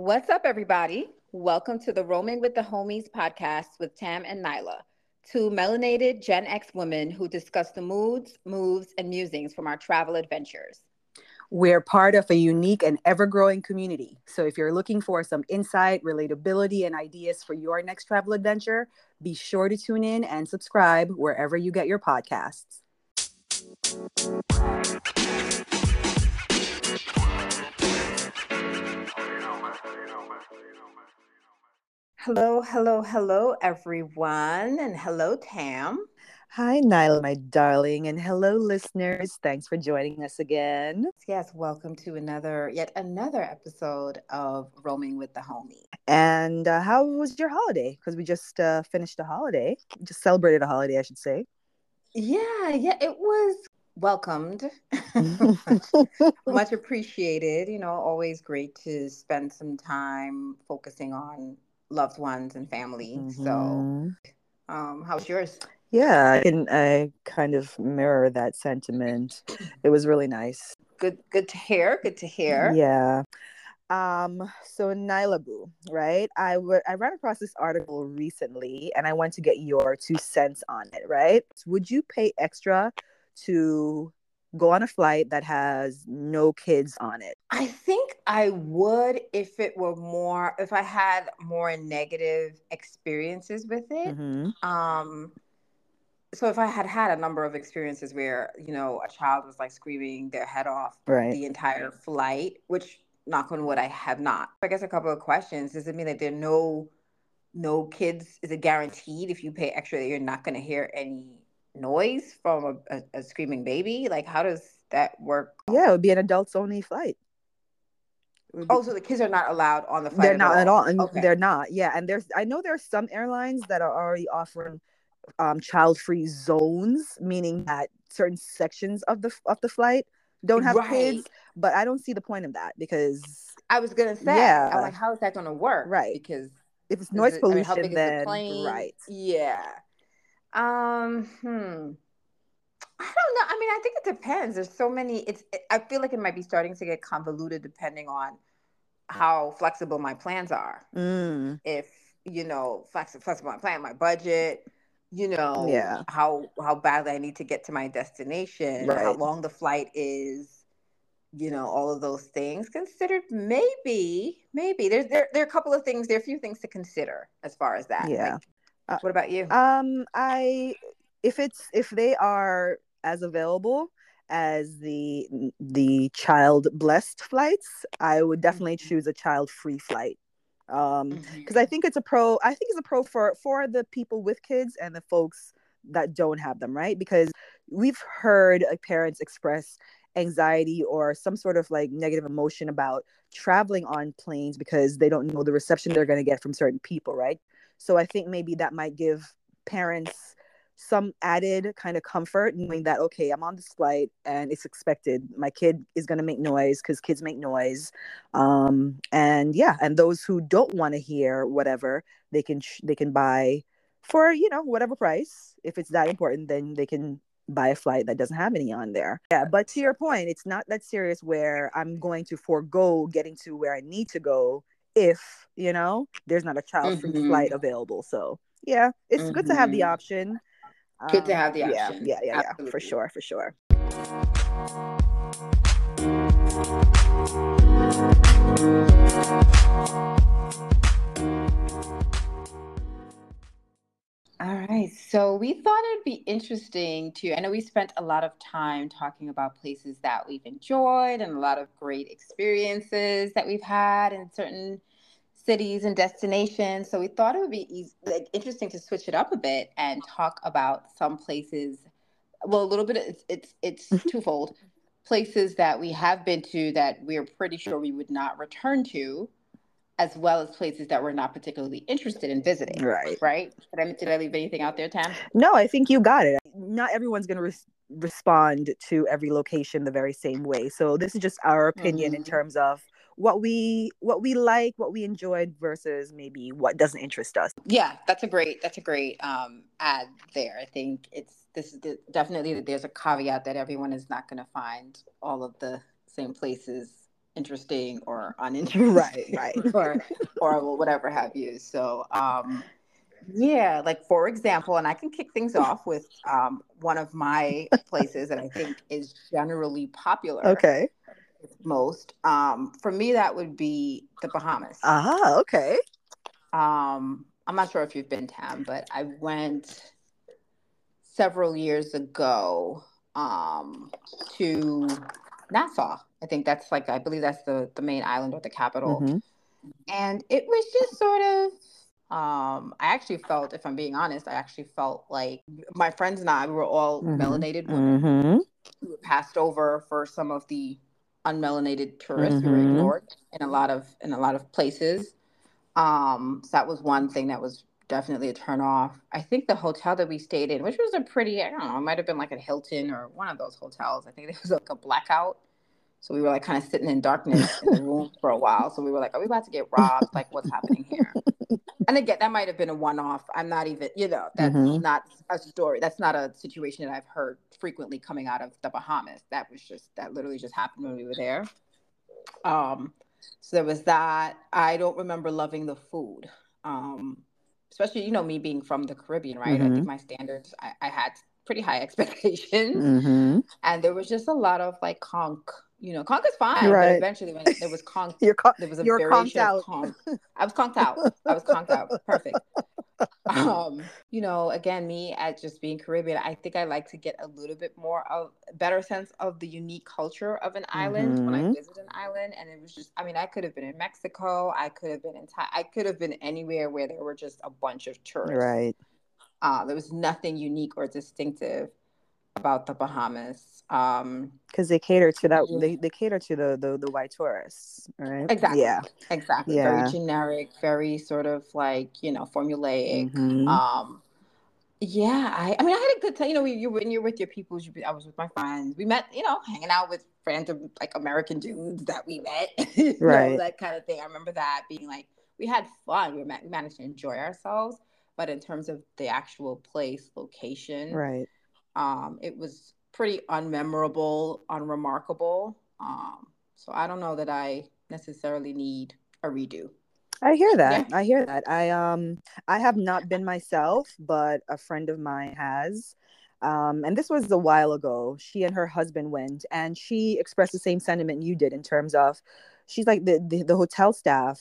What's up, everybody? Welcome to the Roaming with the Homies podcast with Tam and Nyla, two melanated Gen X women who discuss the moods, moves, and musings from our travel adventures. We're part of a unique and ever growing community. So if you're looking for some insight, relatability, and ideas for your next travel adventure, be sure to tune in and subscribe wherever you get your podcasts. Hello, hello, hello, everyone, and hello, Tam. Hi, Nyla, my darling, and hello, listeners. Thanks for joining us again. Yes, welcome to another, yet another episode of Roaming with the Homie. And uh, how was your holiday? Because we just uh, finished a holiday, just celebrated a holiday, I should say. Yeah, yeah, it was welcomed, much appreciated. You know, always great to spend some time focusing on loved ones and family. Mm-hmm. So, um, how's yours? Yeah, I can I kind of mirror that sentiment. It was really nice. Good good to hear. Good to hear. Yeah. Um, so Boo, right? I would I ran across this article recently and I want to get your two cents on it, right? Would you pay extra to go on a flight that has no kids on it? I think I would if it were more if I had more negative experiences with it. Mm-hmm. Um so if I had had a number of experiences where, you know, a child was like screaming their head off right. the entire flight, which knock on wood I have not. I guess a couple of questions. Does it mean that there are no no kids? Is it guaranteed if you pay extra that you're not gonna hear any noise from a, a, a, screaming baby? Like, how does that work? Yeah, it would be an adults only flight. Oh, so the kids are not allowed on the flight? They're not at all. At all. Okay. They're not. Yeah, and there's I know there's some airlines that are already offering um, child-free zones, meaning that certain sections of the of the flight don't have right. kids. But I don't see the point of that because I was gonna say, yeah, I'm like, how is that gonna work? Right, because if it's noise it, pollution, I mean, then right, yeah. Um, hmm. I don't know. I mean, I think it depends. There's so many. It's. I feel like it might be starting to get convoluted depending on how flexible my plans are. Mm. If you know, flex, flexible my plan, my budget. You know, yeah. How how badly I need to get to my destination. Right. How long the flight is. You know, all of those things considered. Maybe, maybe there's there there are a couple of things. There are a few things to consider as far as that. Yeah. Like, uh, what about you? Um, I if it's if they are as available as the the child blessed flights, I would definitely mm-hmm. choose a child free flight. Um, because mm-hmm. I think it's a pro. I think it's a pro for for the people with kids and the folks that don't have them, right? Because we've heard like parents express anxiety or some sort of like negative emotion about traveling on planes because they don't know the reception they're going to get from certain people, right? So I think maybe that might give parents some added kind of comfort knowing that okay i'm on this flight and it's expected. My kid is going to make noise because kids make noise. Um and yeah and those who don't want to hear whatever they can sh- they can buy for you know whatever price. If it's that important then they can buy a flight that doesn't have any on there. Yeah but to your point it's not that serious where i'm going to forego getting to where i need to go if you know there's not a child free mm-hmm. flight available so yeah it's mm-hmm. good to have the mm-hmm. option good um, to have the option yeah yeah yeah, yeah for sure for sure All right. So we thought it'd be interesting to, I know we spent a lot of time talking about places that we've enjoyed and a lot of great experiences that we've had in certain cities and destinations. So we thought it would be easy, like interesting to switch it up a bit and talk about some places. Well, a little bit. It's it's, it's mm-hmm. twofold. Places that we have been to that we're pretty sure we would not return to, as well as places that we're not particularly interested in visiting. Right. Right. Did I, did I leave anything out there, Tam? No, I think you got it. Not everyone's going to re- respond to every location the very same way. So this is just our opinion mm-hmm. in terms of what we what we like what we enjoyed versus maybe what doesn't interest us yeah that's a great that's a great um ad there i think it's this is the, definitely there's a caveat that everyone is not going to find all of the same places interesting or uninteresting, right, right, or or whatever have you. So, um, yeah, like for example, and I can kick things off with um, one of my places that I think is generally popular. Okay. Most um, for me, that would be the Bahamas. Ah, okay. Um, I'm not sure if you've been Tam, but I went several years ago um, to Nassau. I think that's like I believe that's the the main island or the capital. Mhm. And it was just sort of um I actually felt if I'm being honest, I actually felt like my friends and I we were all Mhm. melanated women Mhm. we were passed over for some of the unmelanated tourists who were Mhm. ignored in a lot of in a lot of places. Um so that was one thing that was definitely a turn off. I think the hotel that we stayed in, which was a pretty, I don't know, it might have been like a Hilton or one of those hotels. I think it was like a blackout. So we were like kind of sitting in darkness in the room for a while. So we were like, are we about to get robbed? Like, what's happening here? And again, that might have been a one off. I'm not even, you know, that's Mhm. not a story. That's not a situation that I've heard frequently coming out of the Bahamas. That was just, that literally just happened when we were there. Um, so there was that. I don't remember loving the food. Um, especially, you know, me being from the Caribbean, right? I Mhm. think my standards, I, I had pretty high expectations Mhm. and there was just a lot of like conch. You know, conch is fine, Right. but eventually when there was conk, You're con- there was a variation of conch. I was conked out. I was conked out. Perfect. Um, you know, again, me at just being Caribbean, I think I like to get a little bit more of better sense of the unique culture of an island when I Mhm. visit an island. And it was just, I mean, I could have been in Mexico, I could have been in Thai, I could have been anywhere where there were just a bunch of tourists. Right. Uh, there was nothing unique or distinctive about the Bahamas. Um, Because they cater to that. They, they cater to the, the the white tourists, right? Exactly. Yeah. Exactly. Yeah. Very generic, very sort of like, you know, formulaic. Mhm. Um yeah, I I mean I had a good time. You know, you when you're with your people, you, I was with my friends. We met, you know, hanging out with random like American dudes that we met. you know, Right. that kind of thing. I remember that being like we had fun. We, met, we managed to enjoy ourselves. But in terms of the actual place, location, Right. um, it was pretty unmemorable, unremarkable. Um, so I don't know that I necessarily need a redo. I hear that. I hear that. I um I have not been myself, but a friend of mine has. Um, and this was a while ago. She and her husband went, and she expressed the same sentiment you did in terms of, she's like the the, the hotel staff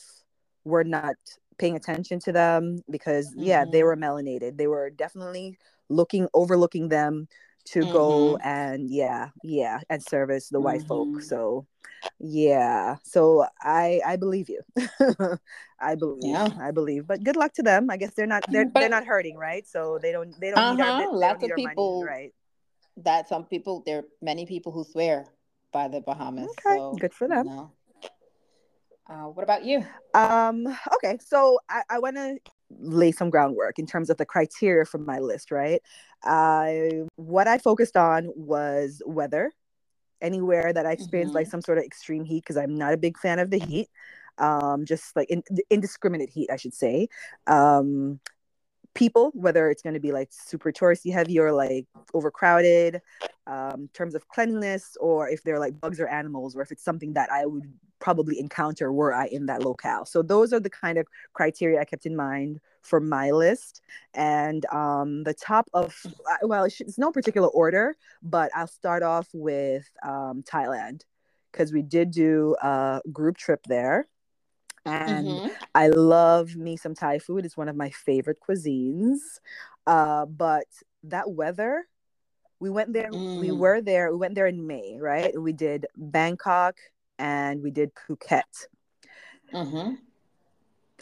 were not paying attention to them because yeah, they Mhm. were melanated. They were definitely looking overlooking them to go and yeah, yeah, and service the white folk. Mhm. So yeah, so I I believe you. I believe. Yeah. I believe. But good luck to them. I guess they're not they're But- they're not hurting, right? So they don't they don't need our, Uh-huh, lots of people- money, right? That some people, there are many people who swear by the Bahamas. Okay, so, good for you them. know. Uh, what about you? Um, okay, so I, I want to lay some groundwork in terms of the criteria for my list, right? I what I focused on was weather, anywhere that I experienced like some sort of extreme heat, because I'm not a big fan of the heat. Um, just like in, indiscriminate heat, I should say. Um, people, whether it's going to be like super touristy heavy or like overcrowded, um, terms of cleanliness, or if they're like bugs or animals, or if it's something that I would probably encounter were I in that locale. So those are the kind of criteria I kept in mind for my list. And um, the top of, well, it's no particular order, but I'll start off with um, Thailand because we did do a group trip there. And Mhm. I love me some Thai food. It's one of my favorite cuisines. Uh, but that weather, we went there, we Mm. were there, we went there in May, right? We did Bangkok and we did Phuket. Mhm.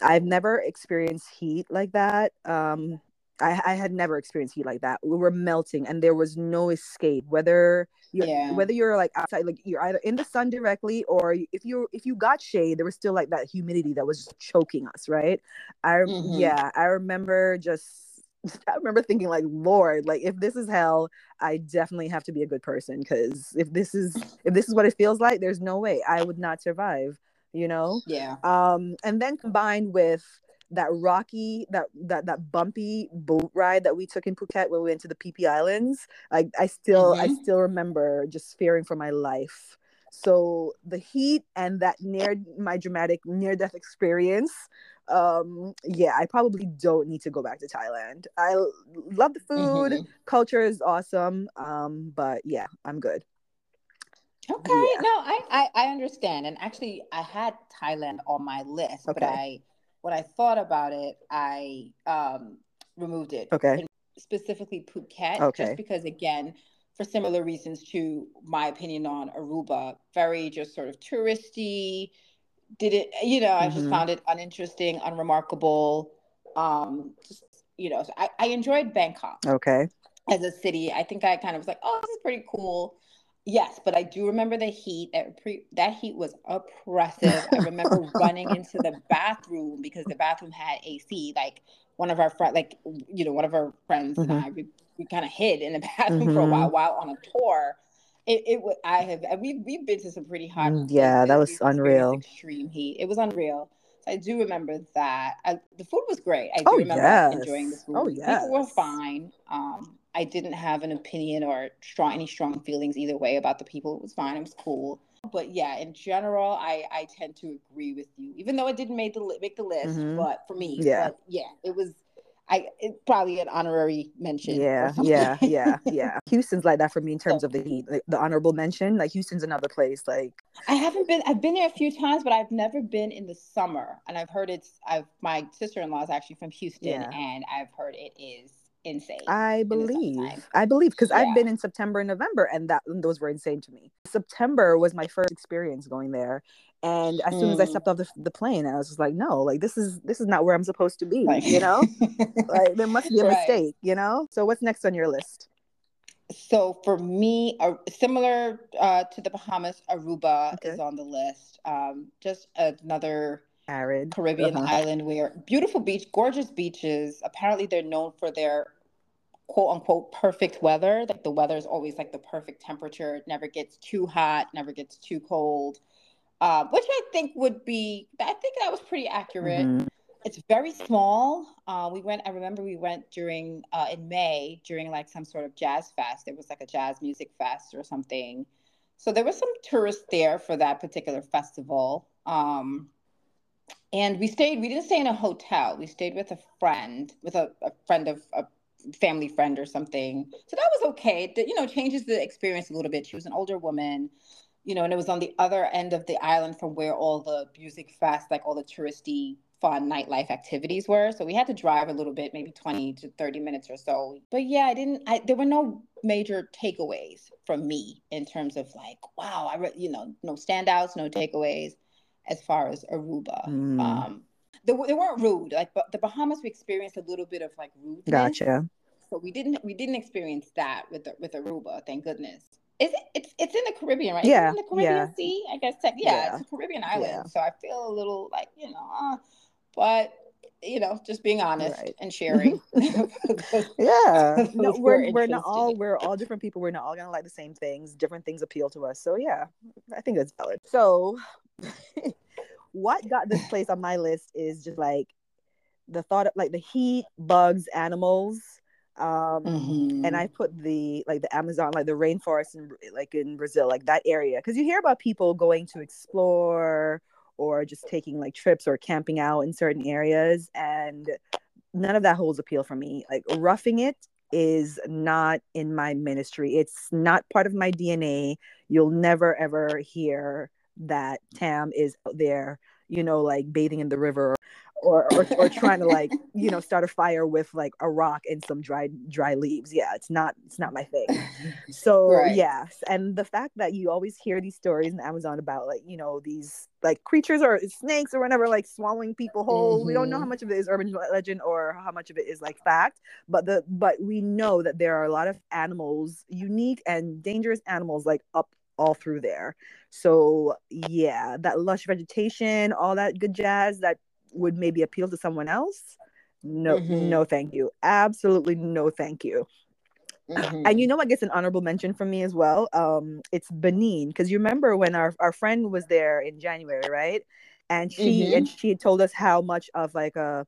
I've never experienced heat like that. Um, I, I had never experienced heat like that. We were melting and there was no escape. Whether you're, Yeah. whether you're like outside, like you're either in the sun directly, or if you if you got shade, there was still like that humidity that was choking us, right? I Mhm. yeah, I remember just I remember thinking like, Lord, like if this is hell, I definitely have to be a good person because if this is if this is what it feels like, there's no way I would not survive. You know Yeah. um and then combined with that rocky that that that bumpy boat ride that we took in Phuket when we went to the Phi Phi Islands I I still I Mhm. still remember just fearing for my life So the heat and that near my dramatic near death experience, um, yeah, I probably don't need to go back to Thailand. I love the food, mm-hmm. culture is awesome, um, but yeah, I'm good. Okay, yeah. no, I, I, I understand, and actually, I had Thailand on my list, okay. but I when I thought about it, I um removed it. Okay, specifically Phuket, okay. just because again for similar reasons to my opinion on Aruba. Very just sort of touristy. Did it, you know, I mm-hmm. just found it uninteresting, unremarkable. Um, just, you know, so I, I enjoyed Bangkok. Okay. As a city, I think I kind of was like, oh, this is pretty cool. Yes, but I do remember the heat. That pre- that heat was oppressive. I remember running into the bathroom because the bathroom had AC. Like one of our friends, like you know, one of our friends mm-hmm. and I, we we kind of hid in the bathroom mm-hmm. for a while while on a tour. It, it would I have we we've been to some pretty hot. Mm, yeah, that was unreal. Extreme heat. It was unreal. So I do remember that. I, the food was great. I do oh, remember yes. enjoying the food. Oh yeah, people were fine. Um, I didn't have an opinion or strong any strong feelings either way about the people. It was fine. It was cool. But yeah, in general, I I tend to agree with you. Even though it didn't make the make the list, mm-hmm. but for me, yeah, yeah, it was I it, probably an honorary mention. Yeah, yeah, yeah, yeah. Houston's like that for me in terms so, of the heat, like the honorable mention. Like Houston's another place. Like I haven't been. I've been there a few times, but I've never been in the summer. And I've heard it's. I've my sister in law is actually from Houston, yeah. and I've heard it is insane. I believe. I believe because yeah. I've been in September and November, and that those were insane to me. September was my first experience going there, and as soon as I mm. stepped off the, the plane, I was just like, no, like this is this is not where I'm supposed to be, you know? like there must be a right. mistake, you know? So what's next on your list? So for me, uh, similar uh, to the Bahamas, Aruba okay. is on the list. Um, just another arid Caribbean uh-huh. island where beautiful beach, gorgeous beaches. Apparently, they're known for their quote unquote perfect weather. Like the weather is always like the perfect temperature. It never gets too hot, never gets too cold uh, which I think would be, I think that was pretty accurate. Mm-hmm. It's very small. Uh, we went, I remember we went during, uh, in May, during like some sort of jazz fest. It was like a jazz music fest or something. So there was some tourists there for that particular festival. Um, and we stayed, we didn't stay in a hotel. We stayed with a friend, with a, a friend of a family friend or something. So that was okay. It, you know, changes the experience a little bit. She was an older woman you know, and it was on the other end of the island from where all the music fest, like all the touristy fun nightlife activities were. So we had to drive a little bit, maybe 20 to 30 minutes or so. But yeah, I didn't, I, there were no major takeaways from me in terms of like, wow, I, re- you know, no standouts, no takeaways as far as Aruba. Mm. Um, they, they weren't rude. Like, but the Bahamas, we experienced a little bit of like rudeness. Gotcha. So we didn't, we didn't experience that with the, with Aruba, thank goodness. Is it? It's it's in the Caribbean, right? Yeah, in the Caribbean yeah. Sea, I guess. yeah, yeah, it's a Caribbean island, yeah. so I feel a little like you know, uh, but you know, just being honest right. and sharing. yeah, no, we're we're not all we're all different people. We're not all gonna like the same things. Different things appeal to us. So yeah, I think that's valid. So, what got this place on my list is just like the thought of like the heat, bugs, animals um mm-hmm. and i put the like the amazon like the rainforest in like in brazil like that area. Because you hear about people going to explore or just taking like trips or camping out in certain areas and none of that holds appeal for me. Like roughing it is not in my ministry. It's not part of my dna you'll never ever hear that tam is out there you know like bathing in the river or, or or trying to like you know start a fire with like a rock and some dry dry leaves yeah it's not it's not my thing so right. yes and the fact that you always hear these stories in amazon about like you know these like creatures or snakes or whatever like swallowing people whole mm-hmm. we don't know how mm-hmm. much of it is urban legend or how much of it is like fact but the but we know that there are a lot of animals unique and dangerous animals like up all through there so yeah that lush vegetation all that good jazz that would maybe appeal to someone else no mm-hmm. no thank you absolutely no thank you mm-hmm. and you know what gets an honorable mention from me as well um it's benin because you remember when our, our friend was there in january right and she mm-hmm. and she told us how much of like a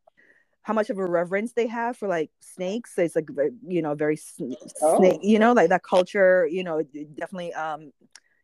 how much of a reverence they have for like snakes it's like you know very sn- oh. snake you know like that culture you know definitely um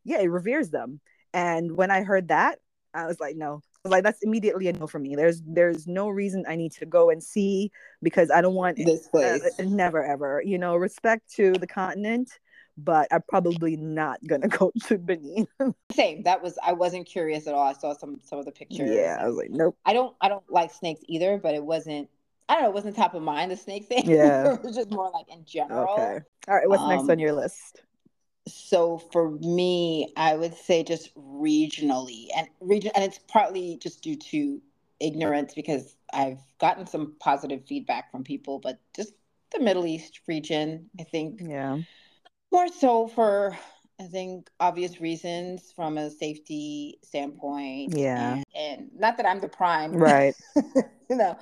yeah it reveres them And when I heard that, I was like, no. Like, that's immediately a no for me. There's there's no reason I need to go and see because I don't want this place. Uh, never ever. You know, respect to the continent, but I'm probably not gonna go to Benin. Same. That was I wasn't curious at all. I saw some some of the pictures. Yeah, I was like, nope. I don't I don't like snakes either, but it wasn't I don't know, it wasn't top of mind the snake thing. Yeah. it was just more like in general. Okay. All right, what's um, next on your list? So for me, I would say just regionally and region and it's partly just due to ignorance because I've gotten some positive feedback from people, but just the Middle East region, I think. Yeah more so for I think obvious reasons from a safety standpoint. Yeah. And, and not that I'm the prime, right? you know,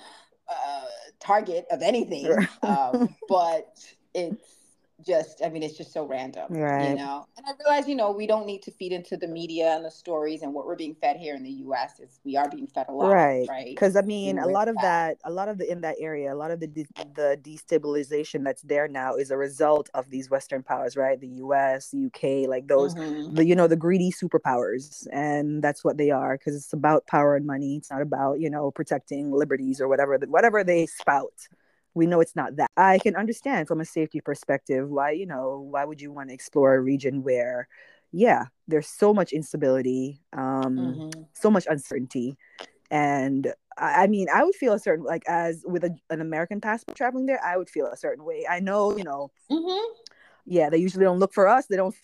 uh, target of anything, um, but it's just i mean it's just so random right. you know? And i realize you know we don't need to feed into the media and the stories and what we're being fed here in the us is we are being fed a lot right. right? Because i mean a lot of that. that a lot of the in that area a lot of the de- the destabilization that's there now is a result of these western powers right? The us uk like those mm-hmm. the you know the greedy superpowers and that's what they are because it's about power and money. It's not about you know protecting liberties or whatever whatever they spout we know it's not that. I can understand from a safety perspective why, you know, why would you want to explore a region where, yeah, there's so much instability, um, mm-hmm. so much uncertainty. And I, I, mean, I would feel a certain, like, as with a, an American passport traveling there, I would feel a certain way. I know, you know, mm-hmm. yeah, they usually don't look for us. They don't,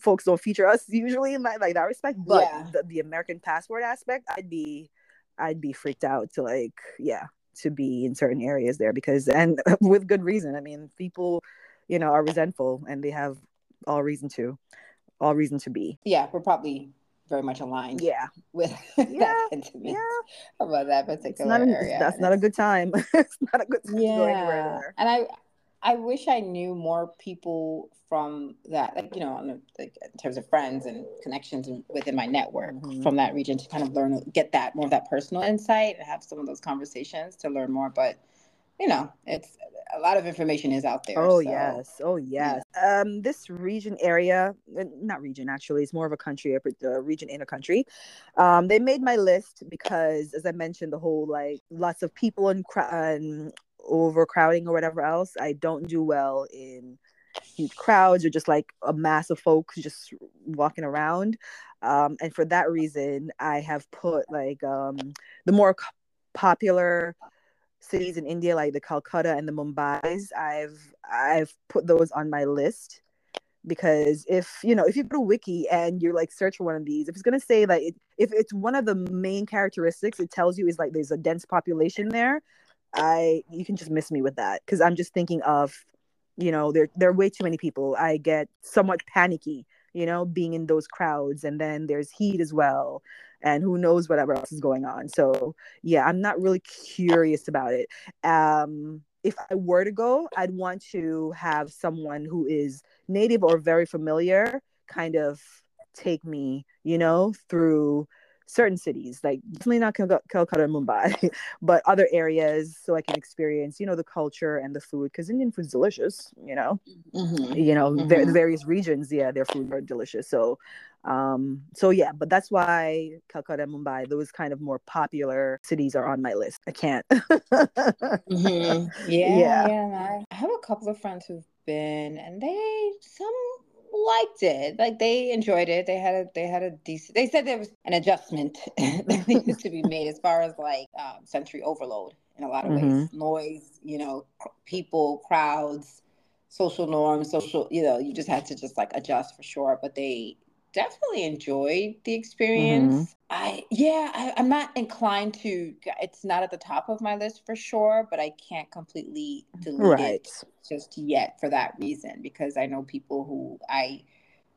folks don't feature us usually in that, like that respect. But yeah. the, the American passport aspect, I'd be, I'd be freaked out to like, yeah, to be in certain areas there because and with good reason i mean people you know are resentful and they have all reason to all reason to be yeah we're probably very much aligned yeah with yeah, that sentiment yeah. about that particular not area that's not a good time it's not a good time yeah. to go anywhere there. and i i wish i knew more people from that, like you know, on like in terms of friends and connections within my network mm-hmm. from that region to kind of learn, get that more of that personal insight and have some of those conversations to learn more. But you know, it's a lot of information is out there. Oh so, yes, oh yes. Yeah. Um, this region area, uh, not region actually, it's more of a country, a region in a country. Um, they made my list because, as I mentioned, the whole like lots of people and, and overcrowding or whatever else. I don't do well in huge crowds or just like a mass of folks just walking around. Um, and for that reason, I have put like um, the more popular cities in India, like the Calcutta and the Mumbai's. I've I've put those on my list because if you know if you go to wiki and you're like search for one of these if it's going to say like it, if it's one of the main characteristics it tells you is like there's a dense population there i you can just miss me with that because i'm just thinking of you know there there are way too many people. I get somewhat panicky you know being in those crowds and then there's heat as well and who knows whatever else is going on. So yeah i'm not really curious about it. Um if i were to go i'd want to have someone who is native or very familiar kind of take me you know through certain cities, like definitely not Cal- Calcutta and Mumbai, but other areas so I can experience, you know, the culture and the food because Indian food is delicious, you know, mm-hmm. you know, mm-hmm. the various regions, yeah, their food are delicious. So, um, so yeah, but that's why Calcutta and Mumbai, those kind of more popular cities are on my list. I can't. mm-hmm. Yeah, yeah. yeah I have a couple of friends who've been, and they some liked it. Like they enjoyed it. They had a they had a decent. They said there was an adjustment that needed to be made as far as like um, sensory overload in a lot of mm-hmm. ways, noise, you know, cr- people, crowds, social norms, social. You know, you just had to just like adjust for sure. But they definitely enjoyed the experience. Mm-hmm. I yeah, I, am not inclined to. It's not at the top of my list for sure, but I can't completely delete right. it just yet for that reason because I know people who I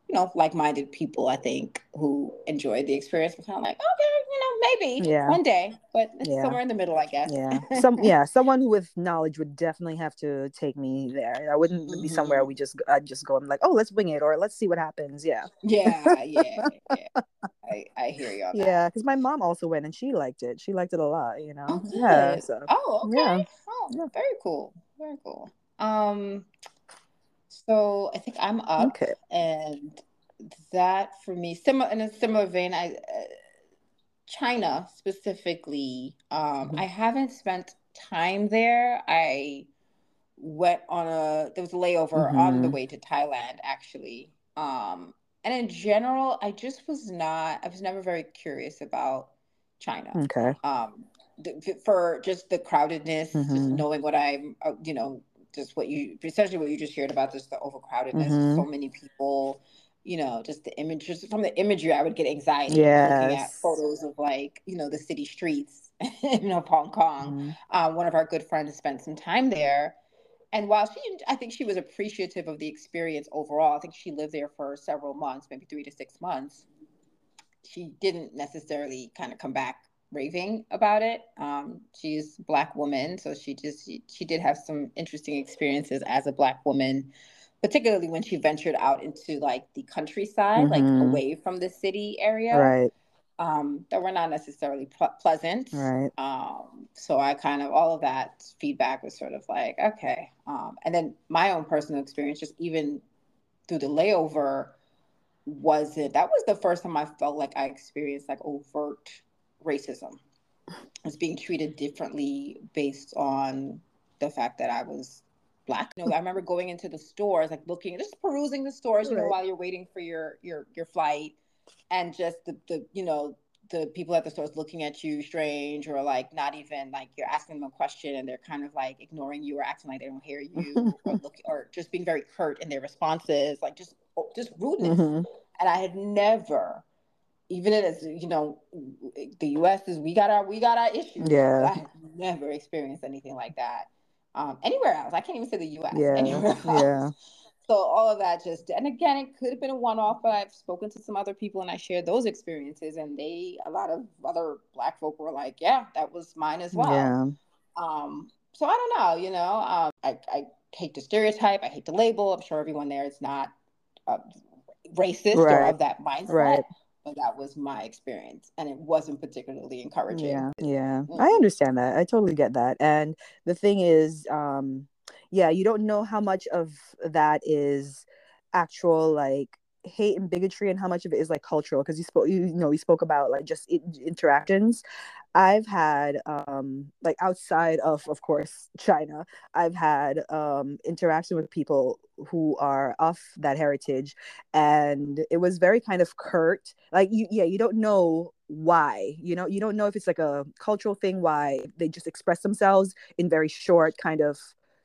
you know, like-minded people, I think, who enjoyed the experience were kind of like, okay, you know, maybe yeah. one day, but it's yeah. somewhere in the middle, I guess. Yeah, some yeah, someone with knowledge would definitely have to take me there. I wouldn't mm-hmm. be somewhere mm-hmm. we just I'd just go and like, oh, let's wing it or let's see what happens. Yeah. Yeah, yeah, yeah. I, I hear you. yeah, because my mom also went and she liked it. She liked it a lot. You know. Oh, yeah. So, oh, okay. Yeah. Oh, yeah. very cool. Very cool. Um, so I think I'm up. Okay. And that for me, similar in a similar vein, I uh, China specifically. Um, mm-hmm. I haven't spent time there. I went on a there was a layover mm-hmm. on the way to Thailand actually. Um, and in general, I just was not. I was never very curious about China. Okay. Um, for just the crowdedness, mm-hmm. just knowing what I'm, uh, you know, just what you essentially what you just heard about, just the overcrowdedness, mm-hmm. so many people you know, just the images from the imagery, I would get anxiety yes. looking at photos of like, you know, the city streets, you know, Hong Kong. Mm-hmm. Uh, one of our good friends spent some time there. And while she, I think she was appreciative of the experience overall, I think she lived there for several months, maybe three to six months. She didn't necessarily kind of come back raving about it. Um, she's a black woman, so she just she, she did have some interesting experiences as a black woman particularly when she ventured out into like the countryside, mm-hmm. like away from the city area. Right. Um, that were not necessarily pl- pleasant. Right. Um, so I kind of all of that feedback was sort of like okay. Um, and then my own personal experience, just even through the layover, was it that was the first time I felt like I experienced like overt racism. I was being treated differently based on the fact that I was black. You know, I remember going into the stores, like looking, just perusing the stores, you know, while you're waiting for your your your flight, and just the the you know the people at the stores looking at you strange or like not even like you're asking them a question and they're kind of like ignoring you or acting like they don't hear you or look or just being very curt in their responses, like just just rudeness. Mm-hmm. And I had never even as you know the us is we got our we got our issues yeah i never experienced anything like that um, anywhere else. I can't even say the U.S. Yeah, anywhere else. yeah. So all of that just, and again, it could have been a one-off, but I've spoken to some other people and I shared those experiences, and they, a lot of other Black folk were like, "Yeah, that was mine as well." Yeah. Um. So I don't know. You know, um, I I hate to stereotype. I hate to label. I'm sure everyone there is not uh, racist right. or of that mindset. Right but that was my experience and it wasn't particularly encouraging. Yeah yeah. Mm-hmm. i understand that. I totally get that. And the thing is um yeah you don't know how much of that is actual like hate and bigotry and how much of it is like cultural because you spoke you, you know we spoke about like just interactions. I've had um like outside of of course china i've had um interaction with people who are of that heritage and it was very kind of curt like you yeah you don't know why you know you don't know if it's like a cultural thing why they just express themselves in very short kind of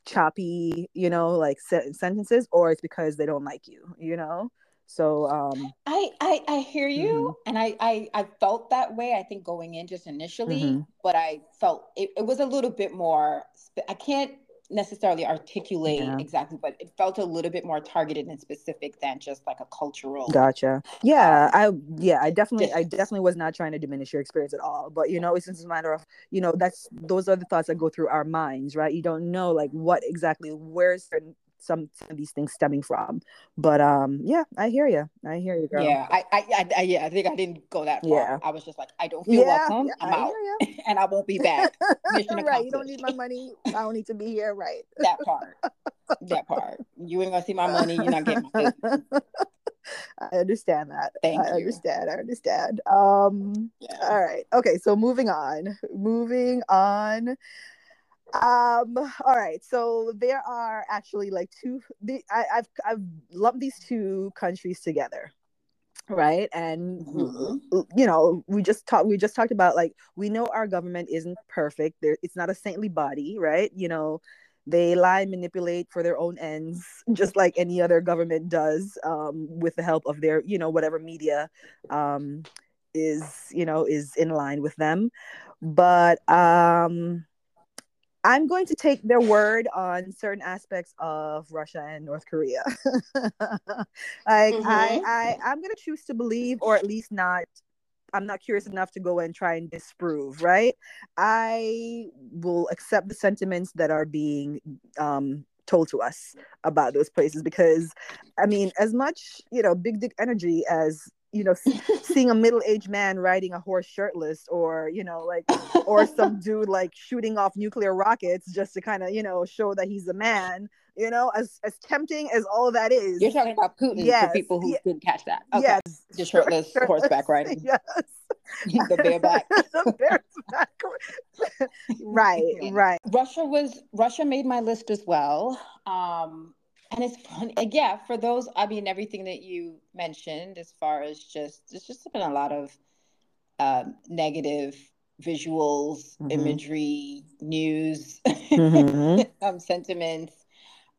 choppy you know like sentences or it's because they don't like you you know so um I I, I hear you mm-hmm. and I, I I felt that way I think going in just initially mm-hmm. but I felt it, it was a little bit more I can't necessarily articulate yeah. exactly, but it felt a little bit more targeted and specific than just like a cultural. Gotcha. Yeah, um, I yeah, I definitely, I definitely was not trying to diminish your experience at all. But you know, it's just a matter of you know that's those are the thoughts that go through our minds, right? You don't know like what exactly where certain some, some of these things stemming from. But um, yeah, I hear you. I hear you, girl. Yeah, I, I, I, yeah, I think I didn't go that far. Yeah. I was just like, I don't feel yeah, welcome. I'm I out, and I won't be back. right, you don't need my money. I don't need to be here. Right. that part. That part. You ain't gonna see my money. You're not getting my. I understand that. Thank I you. understand. I understand. Um. Yeah. All right. Okay. So moving on. Moving on um all right so there are actually like two the, I, i've i've lumped these two countries together right? And mm-hmm. you know we just talked we just talked about like we know our government isn't perfect. There it's not a saintly body right? You know they lie and manipulate for their own ends just like any other government does um, with the help of their you know whatever media um, is you know is in line with them. But um I'm going to take their word on certain aspects of Russia and North Korea. like mm-hmm. I, I, I'm going to choose to believe, or at least not. I'm not curious enough to go and try and disprove. Right? I will accept the sentiments that are being um, told to us about those places because, I mean, as much you know, big dick energy as you know seeing a middle-aged man riding a horse shirtless or you know like or some dude like shooting off nuclear rockets just to kind of you know show that he's a man You know, as as tempting as all that is. You're talking about Putin Yes, for people who ye- didn't catch that. Okay. Yes. The shirtless horseback riding. Yes. the bareback. the bareback. right, right. Russia was Russia made my list as well. Um and it's funny uh, yeah, for those I mean everything that you mentioned as far as just there's just been a lot of um negative visuals, Mhm. imagery, news, Mhm. um, sentiments.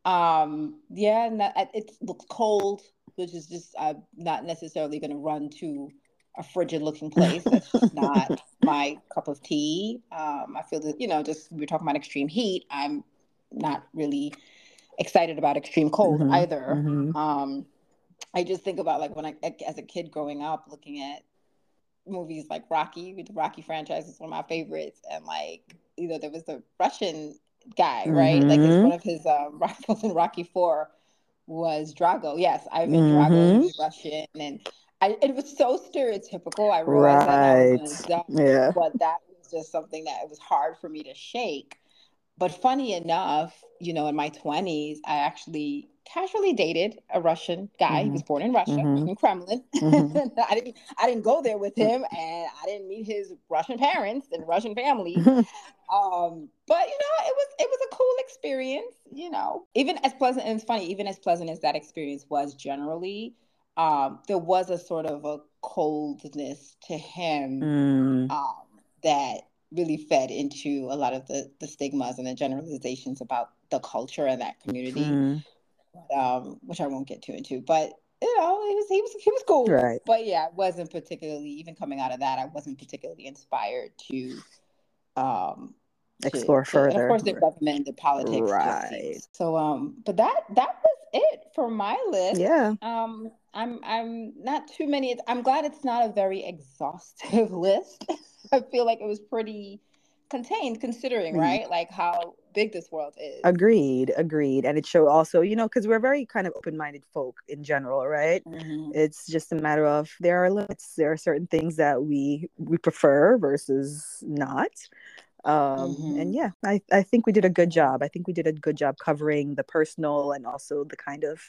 Um, yeah, and that, it looks cold, which is just I'm not necessarily going to run to a frigid looking place. That's just not my cup of tea. Um, I feel that you know, just we're talking about extreme heat. I'm not really excited about extreme cold Mhm, either. mhm. Um, I just think about like when I, as a kid growing up, looking at movies like Rocky, the Rocky franchise is one of my favorites, and like you know there was the Russian guy, right? Like it's Mhm. one of his um, rivals in Rocky Four was Drago. Yes, Ivan. Drago. He's Russian, and I, it was so stereotypical. I realized that Right. as an adult, Yeah. but that was just something that it was hard for me to shake. But funny enough, you know, in my 20s, I actually casually dated a Russian guy. He was born in Russia, Mhm. in Kremlin. Mhm. I didn't I didn't go there with him and I didn't meet his Russian parents and Russian family. Um, but you know, it was it was a cool experience, you know. Even as pleasant and it's funny, even as pleasant as that experience was generally, um, there was a sort of a coldness to him Mm. um, that really fed into a lot of the the stigmas and the generalizations about the culture and that community, Mm. um, which I won't get too into. But you know, he was he was he was cool. Right. But yeah, I wasn't particularly even coming out of that. I wasn't particularly inspired to um Explore to- further. of course, the government, the politics. Right. So um, but that that was it for my list. Yeah. Um, I'm I'm not too many. I'm glad it's not a very exhaustive list. I feel like it was pretty contained, considering Mm. right, like how big this world is. Agreed. Agreed. And it showed also, you know, because we're very kind of open minded folk in general, right? Mhm. It's just a matter of there are limits. There are certain things that we we prefer versus not. Um, Mhm. and yeah, I, I think we did a good job. I think we did a good job covering the personal and also the kind of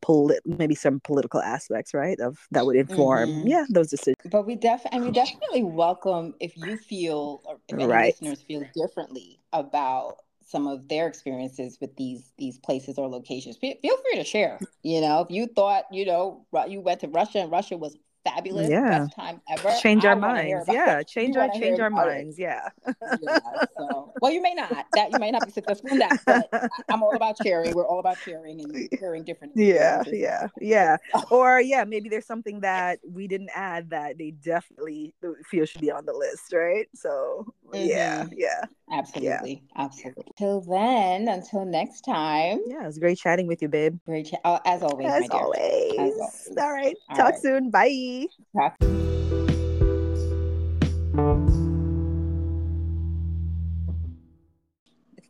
polit- maybe some political aspects, right? Of that would inform, Mhm. yeah, those decisions. But we def and we definitely welcome if you feel or if any Right. listeners feel differently about some of their experiences with these these places or locations. Feel free to share. You know, if you thought you know you went to Russia and Russia was fabulous, Yeah. best time ever. Change I our minds. Yeah, it. change our change our about it. minds. Yeah. Yeah, so well, you may not. That you may not be successful in that, but I'm all about sharing. We're all about sharing and hearing different. yeah yeah yeah or yeah maybe there's something that we didn't add that they definitely uh, feel should be on the list right so yeah Mhm. yeah Absolutely, absolutely. Till then, until next time. yeah it was great chatting with you babe Great chat. Oh, as always, as my dear. always. always. all right All talk right. soon bye Talk-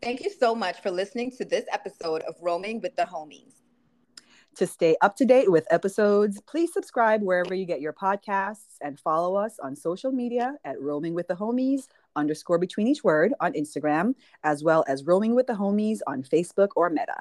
Thank you so much for listening to this episode of Roaming with the Homies. to stay up to date with episodes please subscribe wherever you get your podcasts and follow us on social media at roaming with the homies underscore between each word on instagram as well as roaming with the homies on facebook or meta